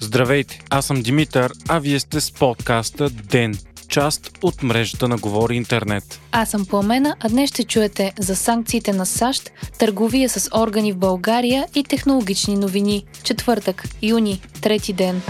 Здравейте, аз съм Димитър, а вие сте с подкаста ДЕН, част от мрежата на Говори Интернет. Аз съм Пламена, а днес ще чуете за санкциите на САЩ, търговия с органи в България и технологични новини. Четвъртък, юни, трети ден.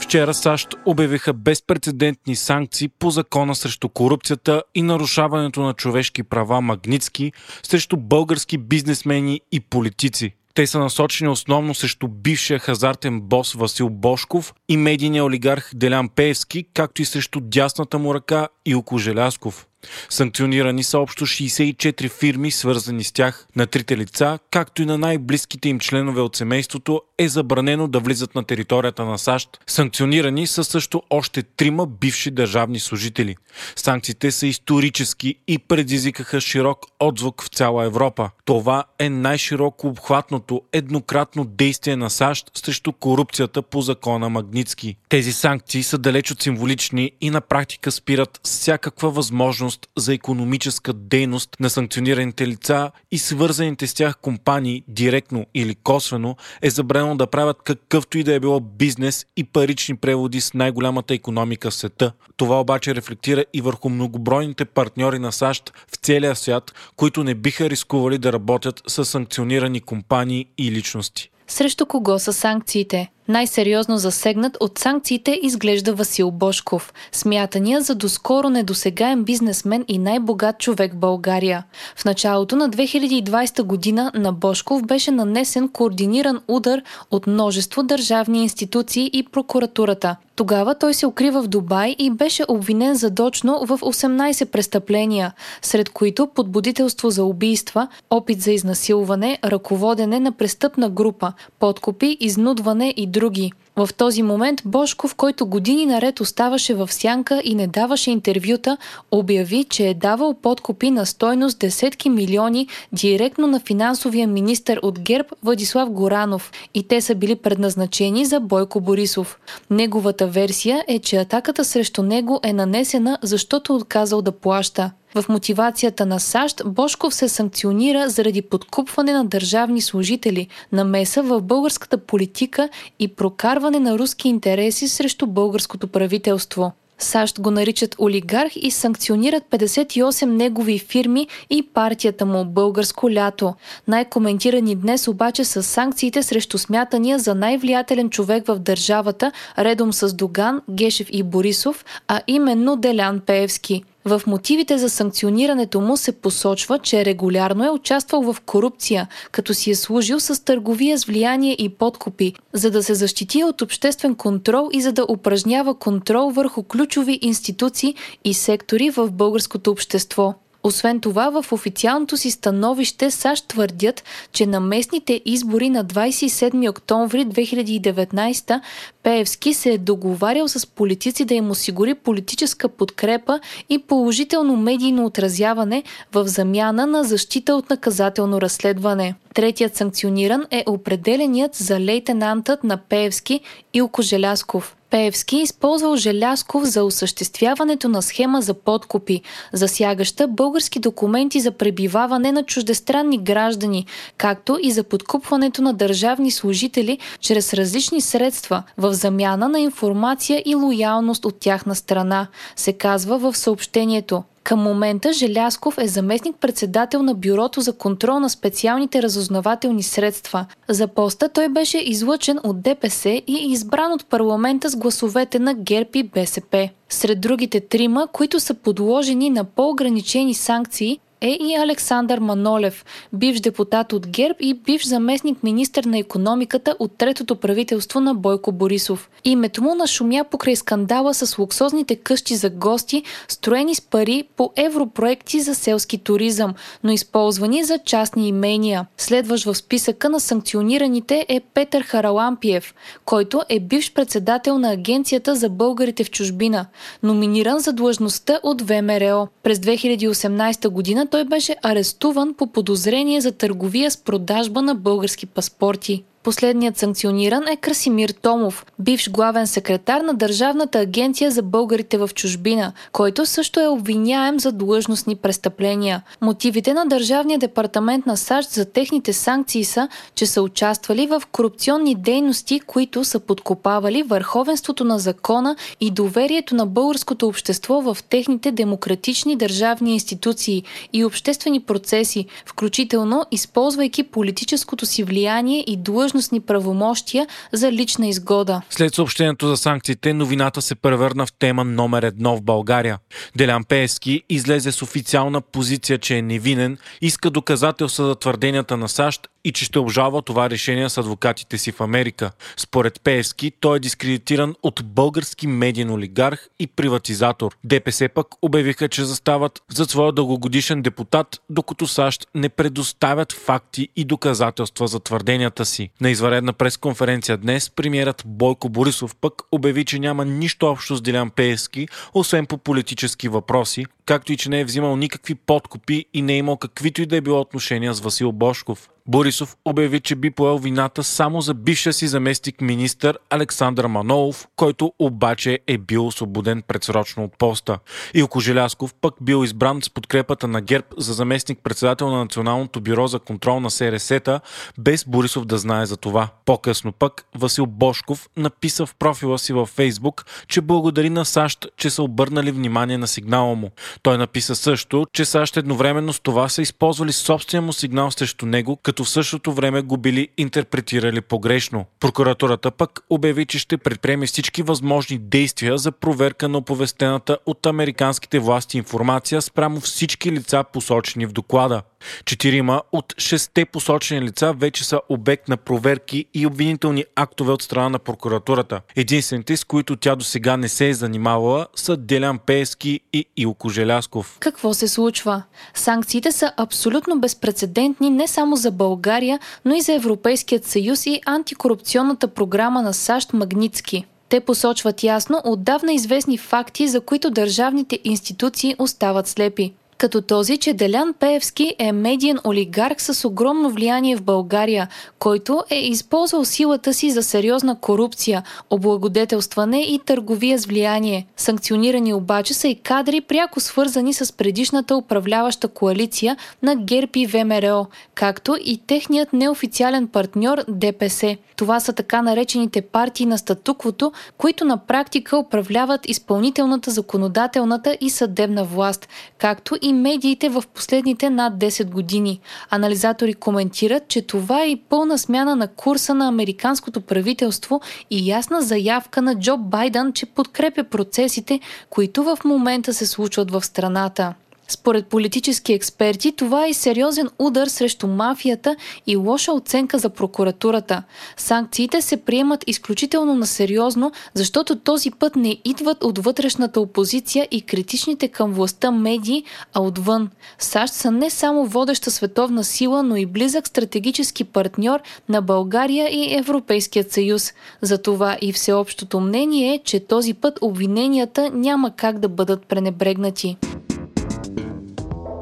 Вчера САЩ обявиха безпредседентни санкции по закона срещу корупцията и нарушаването на човешки права Магницки срещу български бизнесмени и политици. Те са насочени основно срещу бившия хазартен бос Васил Бошков и медийния олигарх Делян Пеевски, както и срещу дясната му ръка Илко Желясков. Санкционирани са общо 64 фирми, свързани с тях. На трите лица, както и на най-близките им членове от семейството, е забранено да влизат на територията на САЩ. Санкционирани са също още трима бивши държавни служители. Санкциите са исторически и предизвикаха широк отзвук в цяла Европа. Това е най-широко обхватното еднократно действие на САЩ срещу корупцията по закона Магницки. Тези санкции са далеч от символични и на практика спират всякаква възможност за економическа дейност на санкционираните лица и свързаните с тях компании, директно или косвено, е забранено да правят какъвто и да е било бизнес и парични преводи с най-голямата економика в света. Това обаче рефлектира и върху многобройните партньори на САЩ в целия свят, които не биха рискували да работят с санкционирани компании и личности. Срещу кого са санкциите? Най-сериозно засегнат от санкциите изглежда Васил Бошков, смятания за доскоро недосегаем бизнесмен и най-богат човек в България. В началото на 2020 година на Бошков беше нанесен координиран удар от множество държавни институции и прокуратурата. Тогава той се укрива в Дубай и беше обвинен задочно в 18 престъпления, сред които подбудителство за убийства, опит за изнасилване, ръководене на престъпна група, подкупи, изнудване и други. В този момент Бошков, който години наред оставаше в сянка и не даваше интервюта, обяви, че е давал подкупи на стойност десетки милиони директно на финансовия министр от ГЕРБ Владислав Горанов и те са били предназначени за Бойко Борисов. Неговата версия е, че атаката срещу него е нанесена, защото отказал да плаща. В мотивацията на САЩ Бошков се санкционира заради подкупване на държавни служители, намеса в българската политика и прокарване на руски интереси срещу българското правителство. САЩ го наричат олигарх и санкционират 58 негови фирми и партията му Българско лято. Най-коментирани днес обаче са санкциите срещу смятания за най-влиятелен човек в държавата, редом с Доган, Гешев и Борисов, а именно Делян Пеевски – в мотивите за санкционирането му се посочва, че регулярно е участвал в корупция, като си е служил с търговия с влияние и подкупи, за да се защити от обществен контрол и за да упражнява контрол върху ключови институции и сектори в българското общество. Освен това, в официалното си становище САЩ твърдят, че на местните избори на 27 октомври 2019 Пеевски се е договарял с политици да им осигури политическа подкрепа и положително медийно отразяване в замяна на защита от наказателно разследване. Третият санкциониран е определеният за лейтенантът на Пеевски Илко Желясков. Пеевски използвал Желясков за осъществяването на схема за подкупи, засягаща български документи за пребиваване на чуждестранни граждани, както и за подкупването на държавни служители чрез различни средства в замяна на информация и лоялност от тяхна страна, се казва в съобщението. Към момента Желясков е заместник-председател на Бюрото за контрол на специалните разузнавателни средства. За поста той беше излъчен от ДПС и избран от парламента с гласовете на ГЕРБ и БСП. Сред другите трима, които са подложени на по-ограничени санкции, е и Александър Манолев, бивш депутат от ГЕРБ и бивш заместник министр на економиката от третото правителство на Бойко Борисов. Името му нашумя покрай скандала с луксозните къщи за гости, строени с пари по европроекти за селски туризъм, но използвани за частни имения. Следващ в списъка на санкционираните е Петър Харалампиев, който е бивш председател на Агенцията за българите в чужбина, номиниран за длъжността от ВМРО. През 2018 година той беше арестуван по подозрение за търговия с продажба на български паспорти. Последният санкциониран е Красимир Томов, бивш главен секретар на Държавната агенция за българите в чужбина, който също е обвиняем за длъжностни престъпления. Мотивите на Държавния департамент на САЩ за техните санкции са, че са участвали в корупционни дейности, които са подкопавали върховенството на закона и доверието на българското общество в техните демократични държавни институции и обществени процеси, включително използвайки политическото си влияние и длъжностни правомощия за лична изгода. След съобщението за санкциите, новината се превърна в тема номер едно в България. Делян Пески излезе с официална позиция, че е невинен, иска доказателства за твърденията на САЩ и че ще обжалва това решение с адвокатите си в Америка. Според Пеевски, той е дискредитиран от български медиен олигарх и приватизатор. ДПС пък обявиха, че застават за своя дългогодишен депутат, докато САЩ не предоставят факти и доказателства за твърденията си. На изваредна пресконференция днес премиерът Бойко Борисов пък обяви, че няма нищо общо с Делян Пеевски, освен по политически въпроси, както и че не е взимал никакви подкупи и не е имал каквито и да е било отношения с Васил Бошков. Борисов обяви, че би поел вината само за бившия си заместник министър Александър Манолов, който обаче е бил освободен предсрочно от поста. Илко Желясков пък бил избран с подкрепата на ГЕРБ за заместник председател на Националното бюро за контрол на СРС-та, без Борисов да знае за това. По-късно пък Васил Бошков написа в профила си във Фейсбук, че благодари на САЩ, че са обърнали внимание на сигнала му. Той написа също, че САЩ едновременно с това са използвали собствения му сигнал срещу него, като в същото време го били интерпретирали погрешно. Прокуратурата пък обяви, че ще предприеме всички възможни действия за проверка на оповестената от американските власти информация спрямо всички лица посочени в доклада. Четирима от шесте посочени лица вече са обект на проверки и обвинителни актове от страна на прокуратурата. Единствените, с които тя до сега не се е занимавала, са Делян Пески и Илко Желясков. Какво се случва? Санкциите са абсолютно безпредседентни не само за България, но и за Европейският съюз и антикорупционната програма на САЩ Магницки. Те посочват ясно отдавна известни факти, за които държавните институции остават слепи като този, че Делян Пеевски е медиен олигарх с огромно влияние в България, който е използвал силата си за сериозна корупция, облагодетелстване и търговия с влияние. Санкционирани обаче са и кадри пряко свързани с предишната управляваща коалиция на ГЕРБ и ВМРО, както и техният неофициален партньор ДПС. Това са така наречените партии на статуквото, които на практика управляват изпълнителната, законодателната и съдебна власт, както и медиите в последните над 10 години. Анализатори коментират, че това е и пълна смяна на курса на американското правителство и ясна заявка на Джо Байден, че подкрепя процесите, които в момента се случват в страната. Според политически експерти, това е сериозен удар срещу мафията и лоша оценка за прокуратурата. Санкциите се приемат изключително на сериозно, защото този път не идват от вътрешната опозиция и критичните към властта медии, а отвън. САЩ са не само водеща световна сила, но и близък стратегически партньор на България и Европейският съюз. Затова и всеобщото мнение е, че този път обвиненията няма как да бъдат пренебрегнати.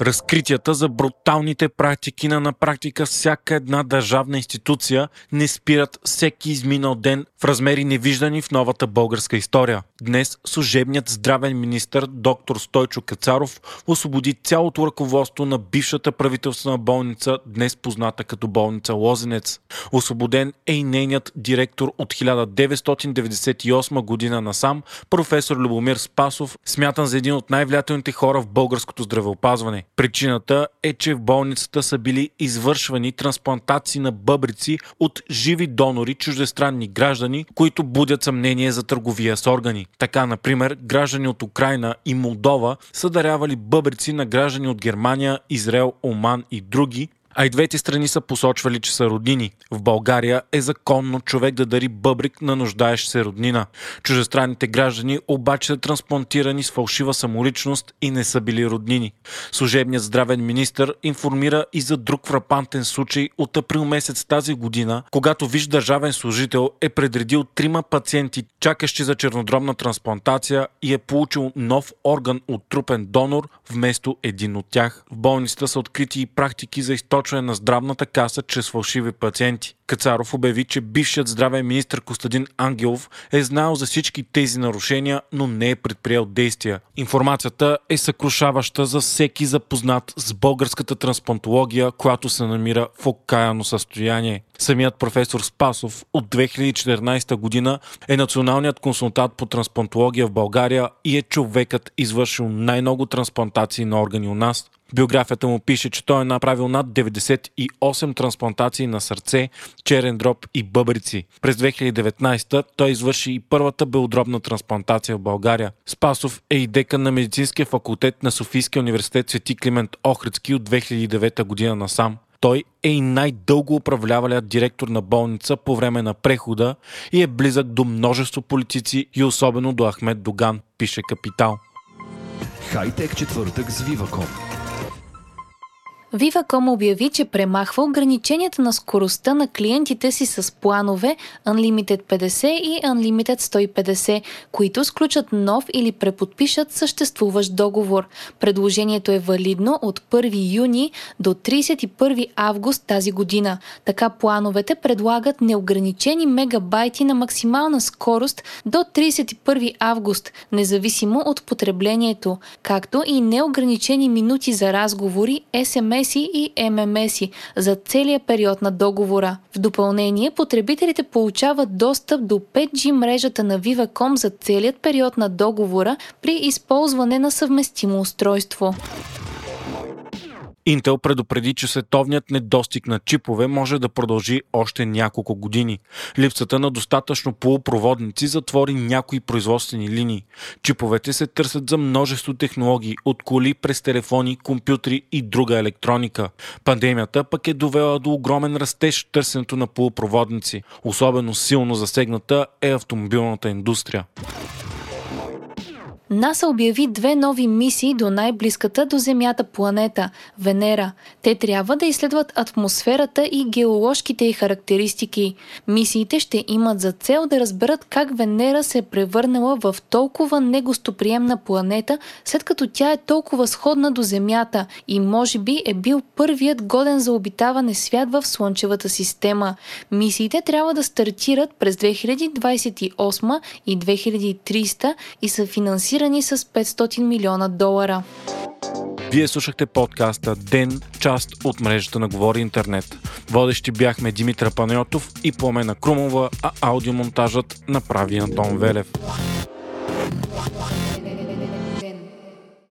Разкритията за бруталните практики на на практика всяка една държавна институция не спират всеки изминал ден в размери невиждани в новата българска история. Днес служебният здравен министр доктор Стойчо Кацаров освободи цялото ръководство на бившата правителствена болница, днес позната като болница Лозенец. Освободен е и нейният директор от 1998 година насам, професор Любомир Спасов, смятан за един от най-влиятелните хора в българското здравеопазване. Причината е, че в болницата са били извършвани трансплантации на бъбрици от живи донори, чуждестранни граждани, които будят съмнение за търговия с органи. Така, например, граждани от Украина и Молдова са дарявали бъбрици на граждани от Германия, Израел, Оман и други, а и двете страни са посочвали, че са роднини. В България е законно човек да дари бъбрик на нуждаещ се роднина. Чужестранните граждани обаче са трансплантирани с фалшива самоличност и не са били роднини. Служебният здравен министр информира и за друг фрапантен случай от април месец тази година, когато виж държавен служител е предредил трима пациенти, чакащи за чернодробна трансплантация и е получил нов орган от трупен донор вместо един от тях. В болницата са открити и практики за източване просрочване на здравната каса чрез фалшиви пациенти. Кацаров обяви, че бившият здравен министр Костадин Ангелов е знал за всички тези нарушения, но не е предприел действия. Информацията е съкрушаваща за всеки запознат с българската трансплантология, която се намира в окаяно състояние. Самият професор Спасов от 2014 година е националният консултант по трансплантология в България и е човекът извършил най-много трансплантации на органи у нас. Биографията му пише, че той е направил над 98 трансплантации на сърце, черен дроб и бъбрици. През 2019 той извърши и първата белодробна трансплантация в България. Спасов е и декан на медицинския факултет на Софийския университет Свети Климент Охридски от 2009 година насам. Той е и най-дълго управлявалият директор на болница по време на прехода и е близък до множество политици и особено до Ахмед Доган, пише Капитал. Хайтек четвъртък с Viva.com Viva.com обяви, че премахва ограниченията на скоростта на клиентите си с планове Unlimited 50 и Unlimited 150, които сключат нов или преподпишат съществуващ договор. Предложението е валидно от 1 юни до 31 август тази година. Така плановете предлагат неограничени мегабайти на максимална скорост до 31 август, независимо от потреблението, както и неограничени минути за разговори, SMS ММС и ММС за целия период на договора. В допълнение, потребителите получават достъп до 5G мрежата на Viva.com за целият период на договора при използване на съвместимо устройство. Intel предупреди, че световният недостиг на чипове може да продължи още няколко години. Липсата на достатъчно полупроводници затвори някои производствени линии. Чиповете се търсят за множество технологии, от коли през телефони, компютри и друга електроника. Пандемията пък е довела до огромен растеж в търсенето на полупроводници. Особено силно засегната е автомобилната индустрия. НАСА обяви две нови мисии до най-близката до Земята планета – Венера. Те трябва да изследват атмосферата и геоложките й характеристики. Мисиите ще имат за цел да разберат как Венера се е превърнала в толкова негостоприемна планета, след като тя е толкова сходна до Земята и може би е бил първият годен за обитаване свят в Слънчевата система. Мисиите трябва да стартират през 2028 и 2300 и са финансирани компенсирани с 500 милиона долара. Вие слушахте подкаста Ден, част от мрежата на Говори Интернет. Водещи бяхме Димитра Панайотов и Пламена Крумова, а аудиомонтажът направи Антон Велев.